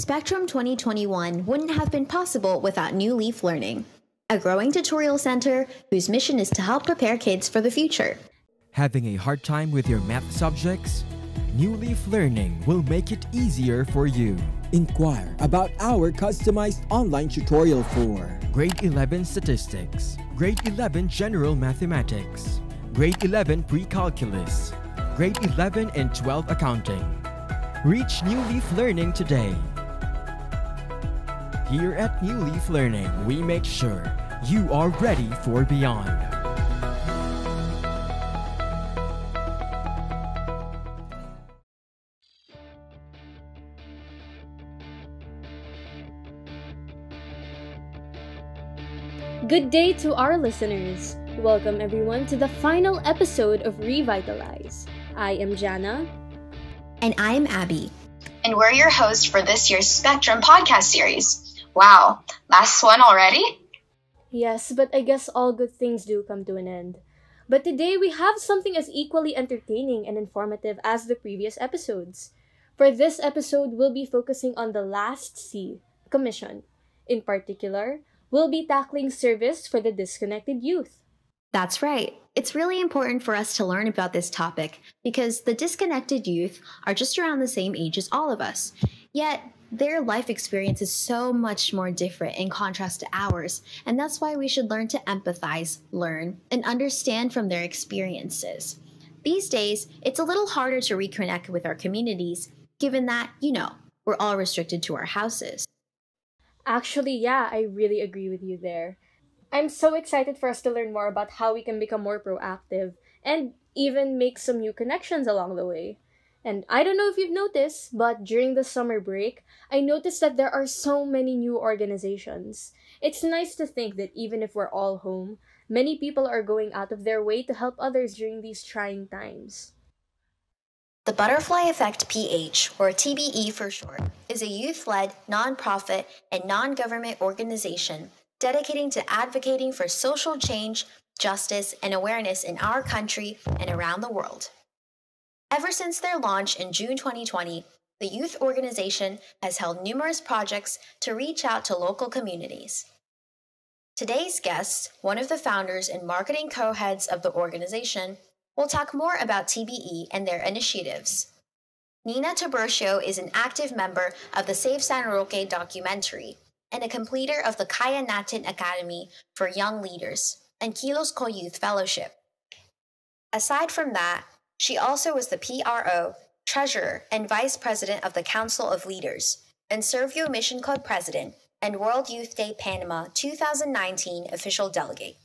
Spectrum 2021 wouldn't have been possible without New Leaf Learning, a growing tutorial center whose mission is to help prepare kids for the future. Having a hard time with your math subjects? New Leaf Learning will make it easier for you. Inquire about our customized online tutorial for Grade 11 Statistics, Grade 11 General Mathematics, Grade 11 Pre-Calculus, Grade 11 and 12 Accounting. Reach New Leaf Learning today. Here at New Leaf Learning, we make sure you are ready for beyond. Good day to our listeners. Welcome everyone to the final episode of Revitalize. I am Jana. And I'm Abby. And we're your host for this year's Spectrum podcast series. Wow, last one already? Yes, but I guess all good things do come to an end. But today we have something as equally entertaining and informative as the previous episodes. For this episode, we'll be focusing on the last C, Commission. In particular, we'll be tackling service for the disconnected youth. That's right. It's really important for us to learn about this topic because the disconnected youth are just around the same age as all of us. Yet, their life experience is so much more different in contrast to ours, and that's why we should learn to empathize, learn, and understand from their experiences. These days, it's a little harder to reconnect with our communities, given that, you know, we're all restricted to our houses. Actually, yeah, I really agree with you there. I'm so excited for us to learn more about how we can become more proactive and even make some new connections along the way. And I don't know if you've noticed, but during the summer break, I noticed that there are so many new organizations. It's nice to think that even if we're all home, many people are going out of their way to help others during these trying times. The Butterfly Effect PH, or TBE for short, is a youth led, nonprofit, and non government organization dedicating to advocating for social change, justice, and awareness in our country and around the world. Ever since their launch in June 2020, the youth organization has held numerous projects to reach out to local communities. Today's guest, one of the founders and marketing co heads of the organization, will talk more about TBE and their initiatives. Nina Tiburcio is an active member of the Save San Roque documentary and a completer of the Kaya Natin Academy for Young Leaders and Kilos Co Youth Fellowship. Aside from that, she also was the PRO, Treasurer, and Vice President of the Council of Leaders, and Servio Mission Club President and World Youth Day Panama 2019 official delegate.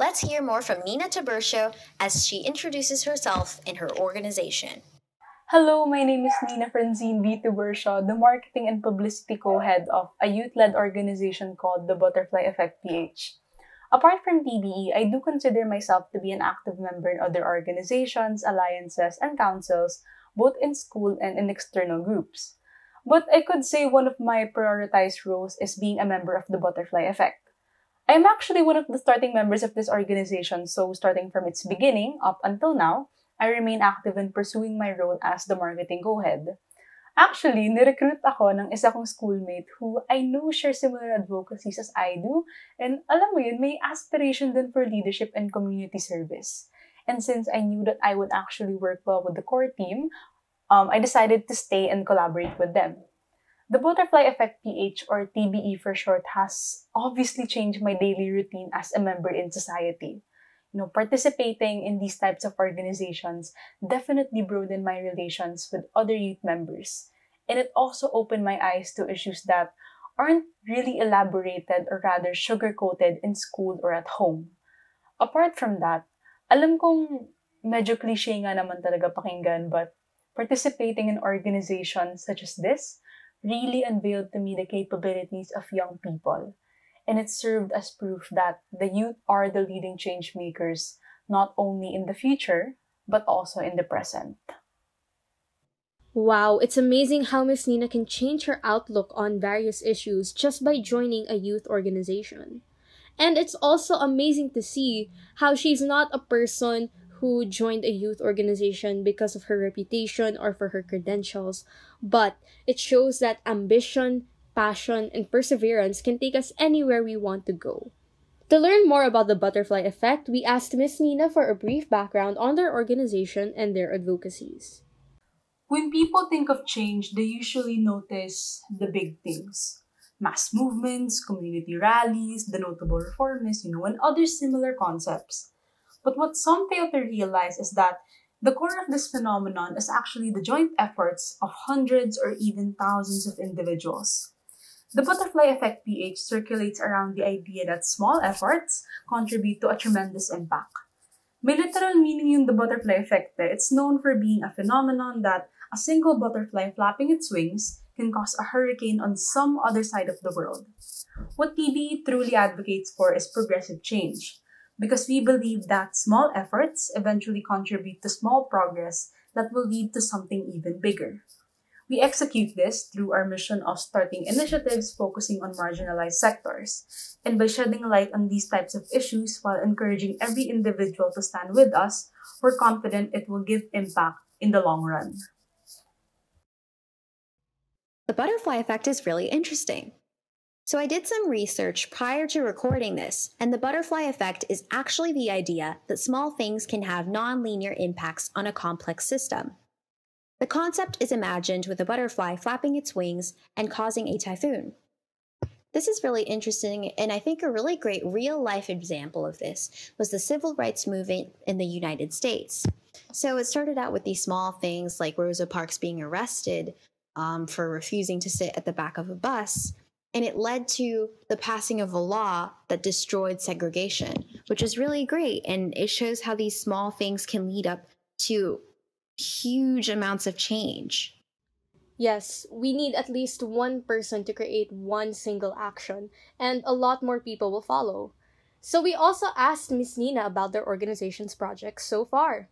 Let's hear more from Nina Tiburcio as she introduces herself and her organization. Hello, my name is Nina V. Tiburcio, the marketing and publicity co-head of a youth-led organization called the Butterfly Effect PH. Apart from TBE, I do consider myself to be an active member in other organizations, alliances, and councils, both in school and in external groups. But I could say one of my prioritized roles is being a member of the Butterfly Effect. I am actually one of the starting members of this organization, so starting from its beginning up until now, I remain active in pursuing my role as the marketing co-head. Actually, nirecruit ako ng isa kong schoolmate who I know share similar advocacies as I do. And alam mo yun, may aspiration din for leadership and community service. And since I knew that I would actually work well with the core team, um, I decided to stay and collaborate with them. The Butterfly Effect PH, or TBE for short, has obviously changed my daily routine as a member in society you know, participating in these types of organizations definitely broadened my relations with other youth members. And it also opened my eyes to issues that aren't really elaborated or rather sugar-coated in school or at home. Apart from that, alam kong medyo cliche nga naman talaga pakinggan, but participating in organizations such as this really unveiled to me the capabilities of young people and it served as proof that the youth are the leading change makers, not only in the future, but also in the present. Wow, it's amazing how Miss Nina can change her outlook on various issues just by joining a youth organization. And it's also amazing to see how she's not a person who joined a youth organization because of her reputation or for her credentials, but it shows that ambition, passion, and perseverance can take us anywhere we want to go. To learn more about the butterfly effect, we asked Miss Nina for a brief background on their organization and their advocacies. When people think of change, they usually notice the big things mass movements, community rallies, the notable reformists, you know, and other similar concepts. But what some fail to realize is that the core of this phenomenon is actually the joint efforts of hundreds or even thousands of individuals. The butterfly effect PH circulates around the idea that small efforts contribute to a tremendous impact. May literal meaning yung the butterfly effect eh. It's known for being a phenomenon that a single butterfly flapping its wings can cause a hurricane on some other side of the world. What TBE truly advocates for is progressive change, because we believe that small efforts eventually contribute to small progress that will lead to something even bigger. We execute this through our mission of starting initiatives focusing on marginalized sectors. And by shedding light on these types of issues while encouraging every individual to stand with us, we're confident it will give impact in the long run. The butterfly effect is really interesting. So I did some research prior to recording this, and the butterfly effect is actually the idea that small things can have nonlinear impacts on a complex system. The concept is imagined with a butterfly flapping its wings and causing a typhoon. This is really interesting, and I think a really great real life example of this was the civil rights movement in the United States. So it started out with these small things like Rosa Parks being arrested um, for refusing to sit at the back of a bus. And it led to the passing of a law that destroyed segregation, which is really great. And it shows how these small things can lead up to huge amounts of change. Yes, we need at least one person to create one single action, and a lot more people will follow. So we also asked Miss Nina about their organization's projects so far.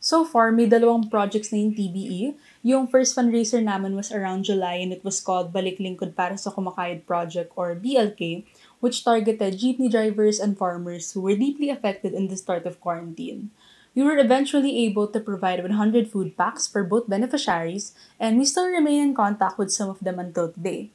So far, may dalawang projects na yung TBE. Yung first fundraiser namin was around July and it was called Balik Lingkod Para sa Kumakayod Project or BLK, which targeted jeepney drivers and farmers who were deeply affected in the start of quarantine. We were eventually able to provide 100 food packs for both beneficiaries, and we still remain in contact with some of them until today.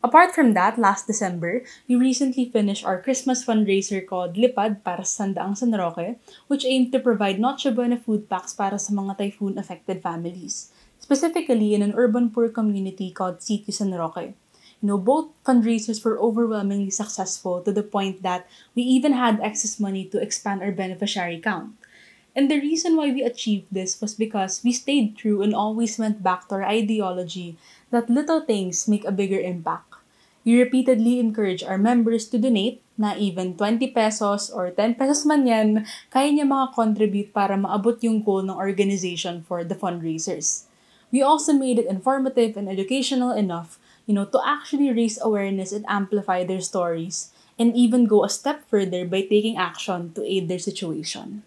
Apart from that, last December, we recently finished our Christmas fundraiser called Lipad para sa Sandaang San Roque, which aimed to provide Noche Buena food packs para sa mga typhoon-affected families, specifically in an urban poor community called Sitio San Roque. You know, both fundraisers were overwhelmingly successful to the point that we even had excess money to expand our beneficiary count. And the reason why we achieved this was because we stayed true and always went back to our ideology that little things make a bigger impact. We repeatedly encourage our members to donate na even 20 pesos or 10 pesos man yan, kaya niya contribute para maabot yung goal ng organization for the fundraisers. We also made it informative and educational enough, you know, to actually raise awareness and amplify their stories, and even go a step further by taking action to aid their situation.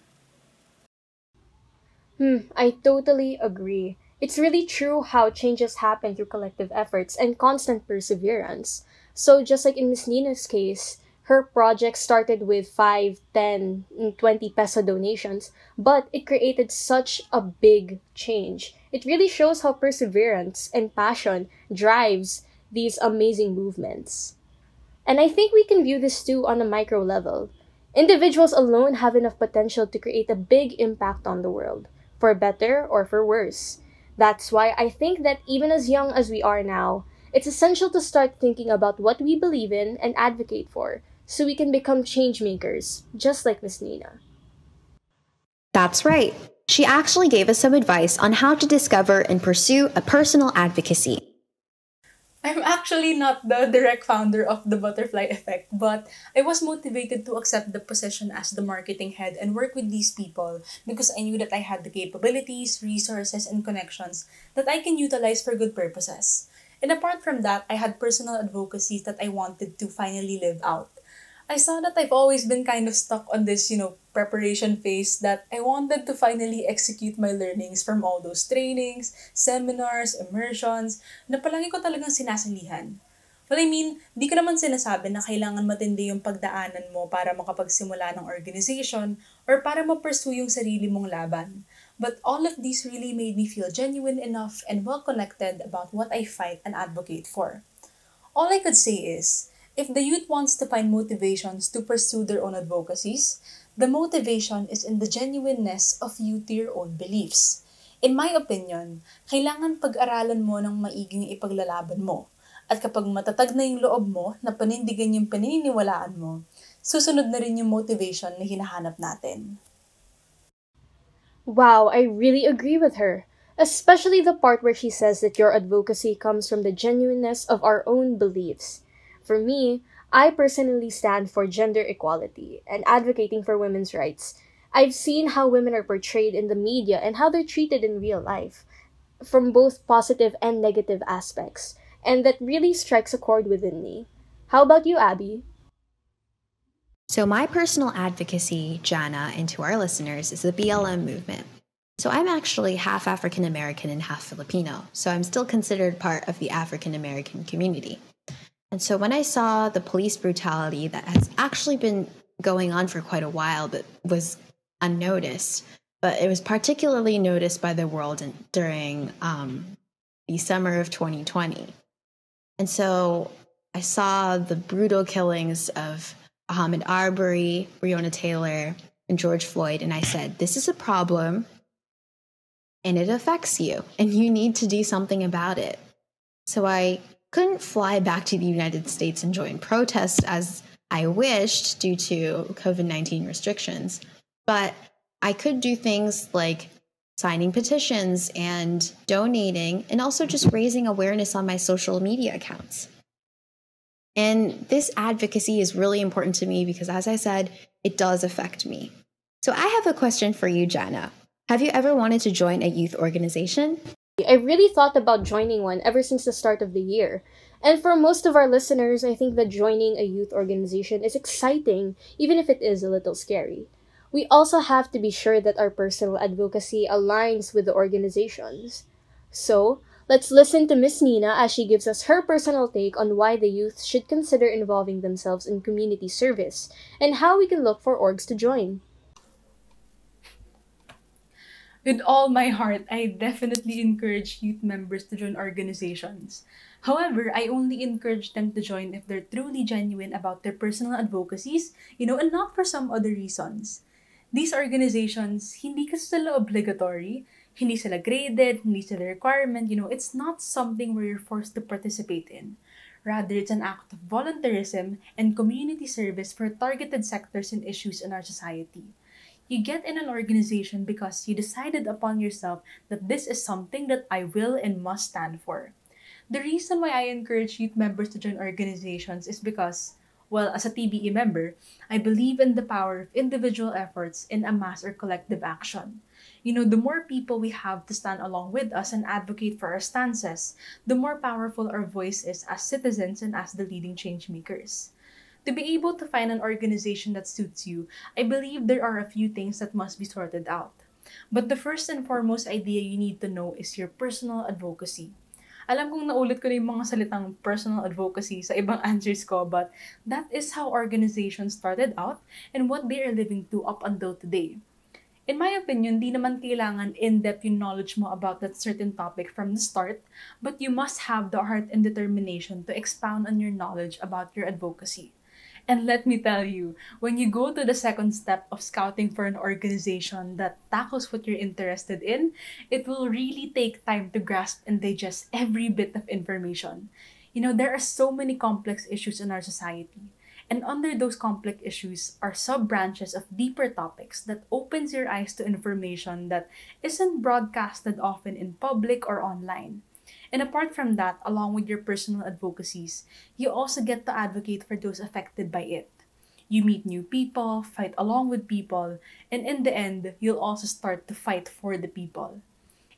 Hmm, I totally agree. It's really true how changes happen through collective efforts and constant perseverance. So just like in Miss Nina's case, her project started with 5, 10, 20 peso donations, but it created such a big change. It really shows how perseverance and passion drives these amazing movements. And I think we can view this too on a micro level. Individuals alone have enough potential to create a big impact on the world, for better or for worse. That's why I think that even as young as we are now, it's essential to start thinking about what we believe in and advocate for so we can become change makers, just like Miss Nina. That's right. She actually gave us some advice on how to discover and pursue a personal advocacy. I'm actually not the direct founder of the butterfly effect, but I was motivated to accept the position as the marketing head and work with these people because I knew that I had the capabilities, resources, and connections that I can utilize for good purposes. And apart from that, I had personal advocacies that I wanted to finally live out. I saw that I've always been kind of stuck on this, you know, preparation phase that I wanted to finally execute my learnings from all those trainings, seminars, immersions, na palagi ko talagang sinasalihan. Well, I mean, di ko naman sinasabi na kailangan matindi yung pagdaanan mo para makapagsimula ng organization or para ma-pursue yung sarili mong laban. But all of these really made me feel genuine enough and well connected about what I fight and advocate for. All I could say is, if the youth wants to find motivations to pursue their own advocacies, the motivation is in the genuineness of you to your own beliefs. In my opinion, kailangan pag-aralan mo ng maiging ipaglalaban mo at kapag matatag na yung loob mo na panindigan yung paniniwalaan mo, susunod na rin yung motivation na hinahanap natin. Wow, I really agree with her. Especially the part where she says that your advocacy comes from the genuineness of our own beliefs. For me, I personally stand for gender equality and advocating for women's rights. I've seen how women are portrayed in the media and how they're treated in real life, from both positive and negative aspects and that really strikes a chord within me. How about you, Abby? So, my personal advocacy, Jana, and to our listeners, is the BLM movement. So, I'm actually half African American and half Filipino, so I'm still considered part of the African American community. And so, when I saw the police brutality that has actually been going on for quite a while but was unnoticed, but it was particularly noticed by the world during um, the summer of 2020. And so I saw the brutal killings of Ahmaud Arbery, Breonna Taylor, and George Floyd, and I said, This is a problem and it affects you, and you need to do something about it. So I couldn't fly back to the United States and join protests as I wished due to COVID 19 restrictions, but I could do things like signing petitions and donating, and also just raising awareness on my social media accounts. And this advocacy is really important to me because, as I said, it does affect me. So, I have a question for you, Jana. Have you ever wanted to join a youth organization? I really thought about joining one ever since the start of the year. And for most of our listeners, I think that joining a youth organization is exciting, even if it is a little scary we also have to be sure that our personal advocacy aligns with the organization's. So, let's listen to Miss Nina as she gives us her personal take on why the youth should consider involving themselves in community service and how we can look for orgs to join. With all my heart, I definitely encourage youth members to join organizations. However, I only encourage them to join if they're truly genuine about their personal advocacies, you know, and not for some other reasons. these organizations, hindi kasi sila obligatory, hindi sila graded, hindi sila requirement, you know, it's not something where you're forced to participate in. Rather, it's an act of volunteerism and community service for targeted sectors and issues in our society. You get in an organization because you decided upon yourself that this is something that I will and must stand for. The reason why I encourage youth members to join organizations is because well, as a TBE member, I believe in the power of individual efforts in a mass or collective action. You know, the more people we have to stand along with us and advocate for our stances, the more powerful our voice is as citizens and as the leading change makers. To be able to find an organization that suits you, I believe there are a few things that must be sorted out. But the first and foremost idea you need to know is your personal advocacy. Alam kong naulit ko na yung mga salitang personal advocacy sa ibang answers ko, but that is how organizations started out and what they are living to up until today. In my opinion, di naman kailangan in-depth yung knowledge mo about that certain topic from the start, but you must have the heart and determination to expound on your knowledge about your advocacy. And let me tell you, when you go to the second step of scouting for an organization that tackles what you're interested in, it will really take time to grasp and digest every bit of information. You know, there are so many complex issues in our society. And under those complex issues are sub branches of deeper topics that opens your eyes to information that isn't broadcasted often in public or online. And apart from that, along with your personal advocacies, you also get to advocate for those affected by it. You meet new people, fight along with people, and in the end, you'll also start to fight for the people.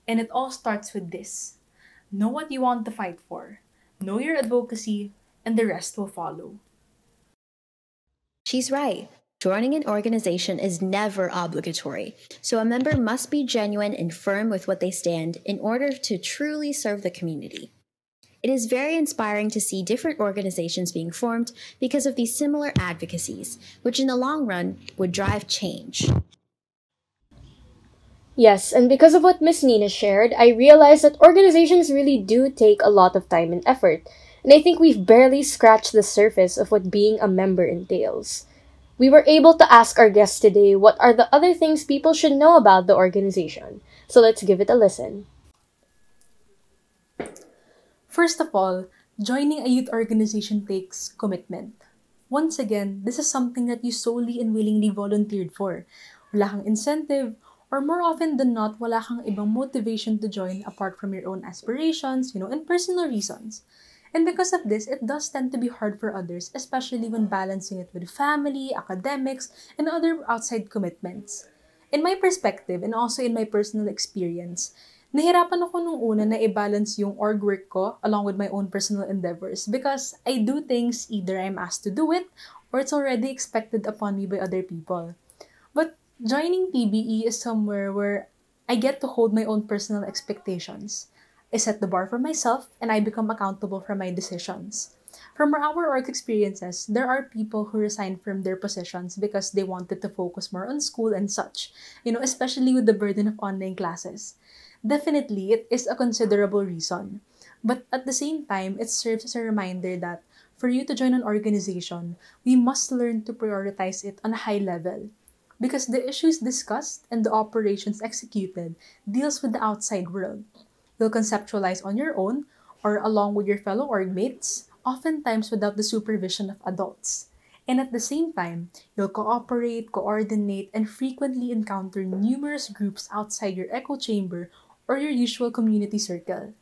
And it all starts with this know what you want to fight for, know your advocacy, and the rest will follow. She's right. Joining an organization is never obligatory, so a member must be genuine and firm with what they stand in order to truly serve the community. It is very inspiring to see different organizations being formed because of these similar advocacies, which in the long run would drive change. Yes, and because of what Miss Nina shared, I realized that organizations really do take a lot of time and effort, and I think we've barely scratched the surface of what being a member entails. We were able to ask our guests today what are the other things people should know about the organization, so let's give it a listen. First of all, joining a youth organization takes commitment. Once again, this is something that you solely and willingly volunteered for. Wala kang incentive, or more often than not, wala kang ibang motivation to join apart from your own aspirations, you know, and personal reasons. And because of this, it does tend to be hard for others, especially when balancing it with family, academics, and other outside commitments. In my perspective, and also in my personal experience, nahirapan ako nung una na i-balance yung org work ko along with my own personal endeavors because I do things either I'm asked to do it or it's already expected upon me by other people. But Joining PBE is somewhere where I get to hold my own personal expectations. I set the bar for myself and I become accountable for my decisions. From our work experiences, there are people who resign from their positions because they wanted to focus more on school and such, you know, especially with the burden of online classes. Definitely, it is a considerable reason. But at the same time, it serves as a reminder that for you to join an organization, we must learn to prioritize it on a high level because the issues discussed and the operations executed deals with the outside world. You'll conceptualize on your own or along with your fellow org mates, oftentimes without the supervision of adults. And at the same time, you'll cooperate, coordinate, and frequently encounter numerous groups outside your echo chamber or your usual community circle.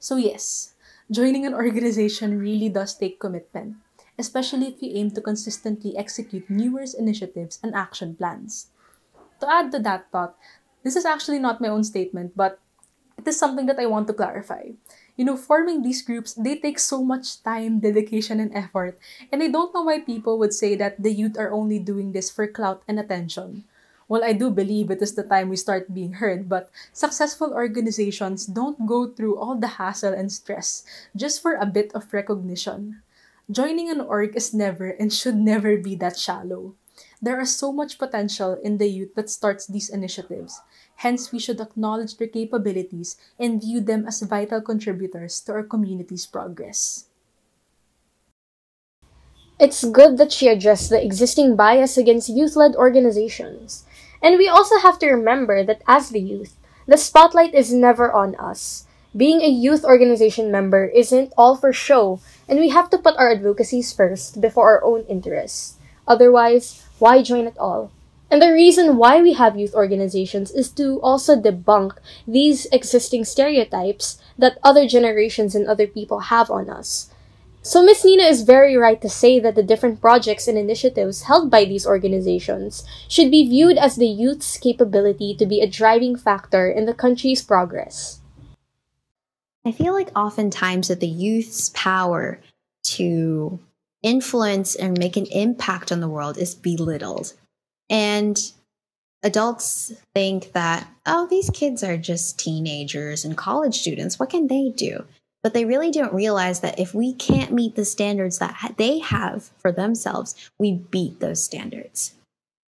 So, yes, joining an organization really does take commitment especially if you aim to consistently execute numerous initiatives and action plans. To add to that thought, this is actually not my own statement, but it is something that I want to clarify. You know, forming these groups, they take so much time, dedication, and effort, and I don't know why people would say that the youth are only doing this for clout and attention. Well, I do believe it is the time we start being heard, but successful organizations don't go through all the hassle and stress just for a bit of recognition. Joining an org is never and should never be that shallow. There is so much potential in the youth that starts these initiatives. Hence, we should acknowledge their capabilities and view them as vital contributors to our community's progress. It's good that she addressed the existing bias against youth led organizations. And we also have to remember that as the youth, the spotlight is never on us. Being a youth organization member isn't all for show, and we have to put our advocacies first before our own interests. Otherwise, why join at all? And the reason why we have youth organizations is to also debunk these existing stereotypes that other generations and other people have on us. So Miss Nina is very right to say that the different projects and initiatives held by these organizations should be viewed as the youth's capability to be a driving factor in the country's progress. I feel like oftentimes that the youth's power to influence and make an impact on the world is belittled. And adults think that, oh, these kids are just teenagers and college students. What can they do? But they really don't realize that if we can't meet the standards that they have for themselves, we beat those standards.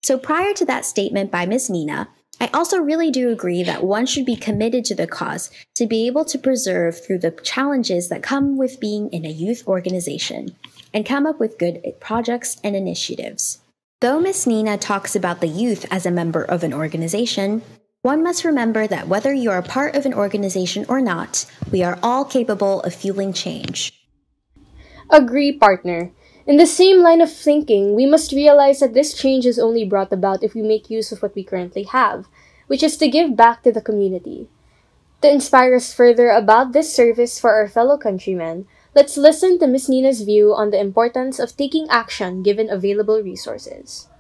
So prior to that statement by Miss Nina, I also really do agree that one should be committed to the cause to be able to preserve through the challenges that come with being in a youth organization and come up with good projects and initiatives. Though Miss Nina talks about the youth as a member of an organization, one must remember that whether you are part of an organization or not, we are all capable of fueling change. Agree, partner. In the same line of thinking, we must realize that this change is only brought about if we make use of what we currently have, which is to give back to the community. To inspire us further about this service for our fellow countrymen, let's listen to Ms. Nina's view on the importance of taking action given available resources.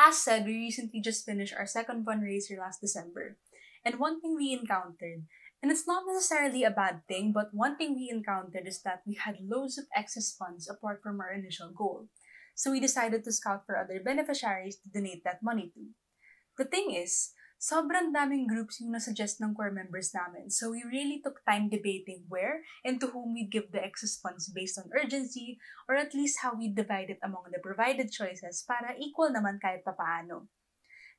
As said, we recently just finished our second fundraiser last December. And one thing we encountered and it's not necessarily a bad thing, but one thing we encountered is that we had loads of excess funds apart from our initial goal. So we decided to scout for other beneficiaries to donate that money to. The thing is, sobrang daming groups yung nasuggest ng core members namin. So we really took time debating where and to whom we give the excess funds based on urgency or at least how we divide it among the provided choices para equal naman kahit papaano.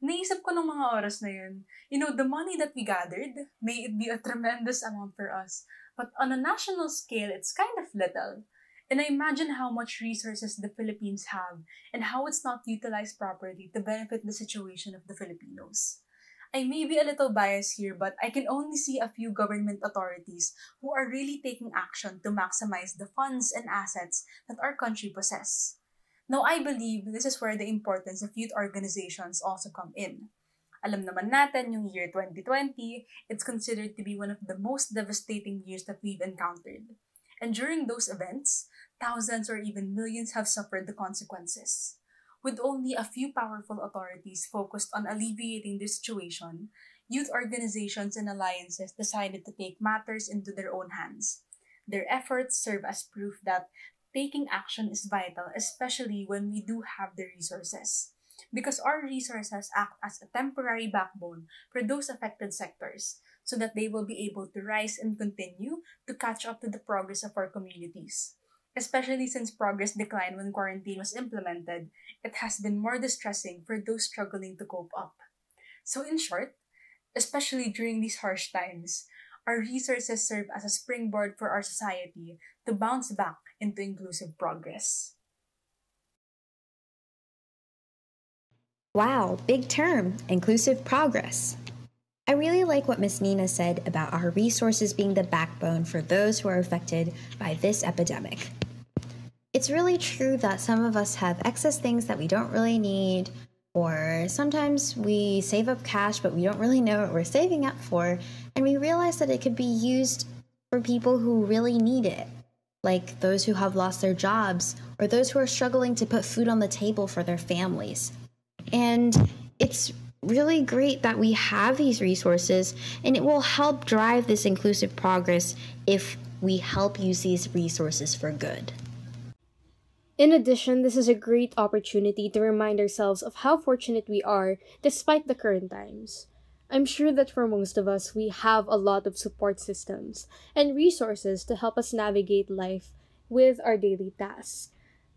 Naisip ko ng mga oras na yun, you know, the money that we gathered, may it be a tremendous amount for us, but on a national scale, it's kind of little. And I imagine how much resources the Philippines have and how it's not utilized properly to benefit the situation of the Filipinos. I may be a little biased here, but I can only see a few government authorities who are really taking action to maximize the funds and assets that our country possess. Now, I believe this is where the importance of youth organizations also come in. Alam naman natin yung year 2020, it's considered to be one of the most devastating years that we've encountered. And during those events, thousands or even millions have suffered the consequences. With only a few powerful authorities focused on alleviating the situation, youth organizations and alliances decided to take matters into their own hands. Their efforts serve as proof that taking action is vital, especially when we do have the resources. Because our resources act as a temporary backbone for those affected sectors, so that they will be able to rise and continue to catch up to the progress of our communities especially since progress declined when quarantine was implemented, it has been more distressing for those struggling to cope up. So, in short, especially during these harsh times, our resources serve as a springboard for our society to bounce back into inclusive progress. Wow, big term, inclusive progress. I really like what Miss Nina said about our resources being the backbone for those who are affected by this epidemic. It's really true that some of us have excess things that we don't really need, or sometimes we save up cash but we don't really know what we're saving up for, and we realize that it could be used for people who really need it, like those who have lost their jobs or those who are struggling to put food on the table for their families. And it's really great that we have these resources, and it will help drive this inclusive progress if we help use these resources for good. In addition, this is a great opportunity to remind ourselves of how fortunate we are despite the current times. I'm sure that for most of us, we have a lot of support systems and resources to help us navigate life with our daily tasks.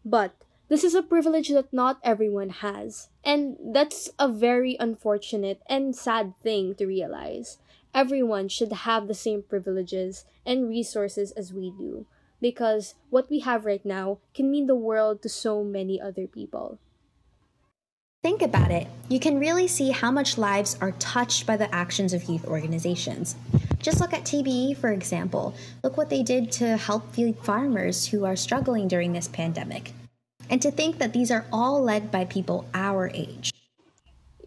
But this is a privilege that not everyone has, and that's a very unfortunate and sad thing to realize. Everyone should have the same privileges and resources as we do because what we have right now can mean the world to so many other people. Think about it. You can really see how much lives are touched by the actions of youth organizations. Just look at TBE, for example. Look what they did to help feed farmers who are struggling during this pandemic. And to think that these are all led by people our age.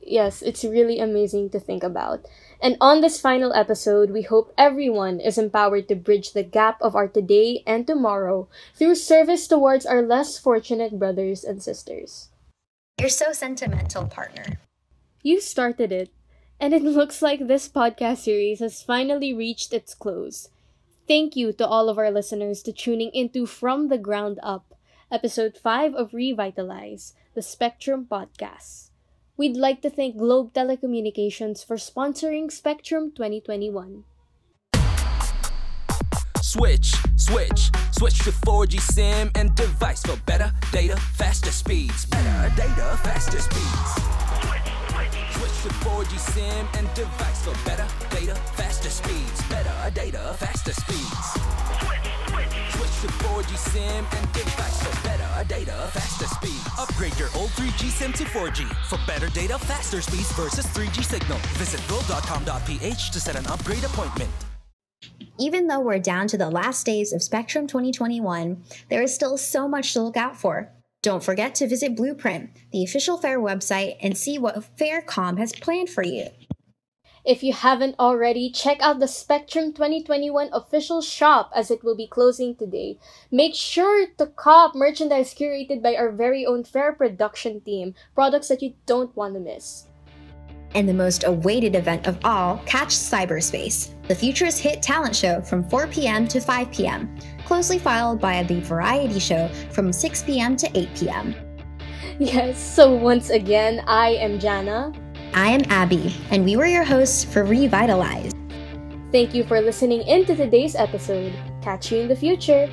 Yes, it's really amazing to think about. And on this final episode, we hope everyone is empowered to bridge the gap of our today and tomorrow through service towards our less fortunate brothers and sisters. You're so sentimental, partner. You started it, and it looks like this podcast series has finally reached its close. Thank you to all of our listeners to tuning into From the Ground Up, episode 5 of Revitalize, the Spectrum podcast. We'd like to thank Globe Telecommunications for sponsoring Spectrum 2021. Switch, switch, switch to 4G SIM and device for better data, faster speeds. Better data, faster speeds. Switch Switch to 4G SIM and device for better data, faster speeds. Better data, faster speeds. Switch to 4G SIM and device for better data, faster speeds. Upgrade your old 3G SIM to 4G for better data, faster speeds versus 3G signal. Visit globe.com.ph to set an upgrade appointment. Even though we're down to the last days of Spectrum 2021, there is still so much to look out for. Don't forget to visit Blueprint, the official fair website, and see what Faircom has planned for you. If you haven't already, check out the Spectrum 2021 official shop as it will be closing today. Make sure to cop merchandise curated by our very own fair production team, products that you don't want to miss. And the most awaited event of all, Catch Cyberspace, the Futurist Hit talent show from 4 p.m. to 5 p.m., closely followed by the variety show from 6 p.m. to 8 p.m. Yes, so once again, I am Jana. I am Abby, and we were your hosts for Revitalize. Thank you for listening in to today's episode. Catch you in the future.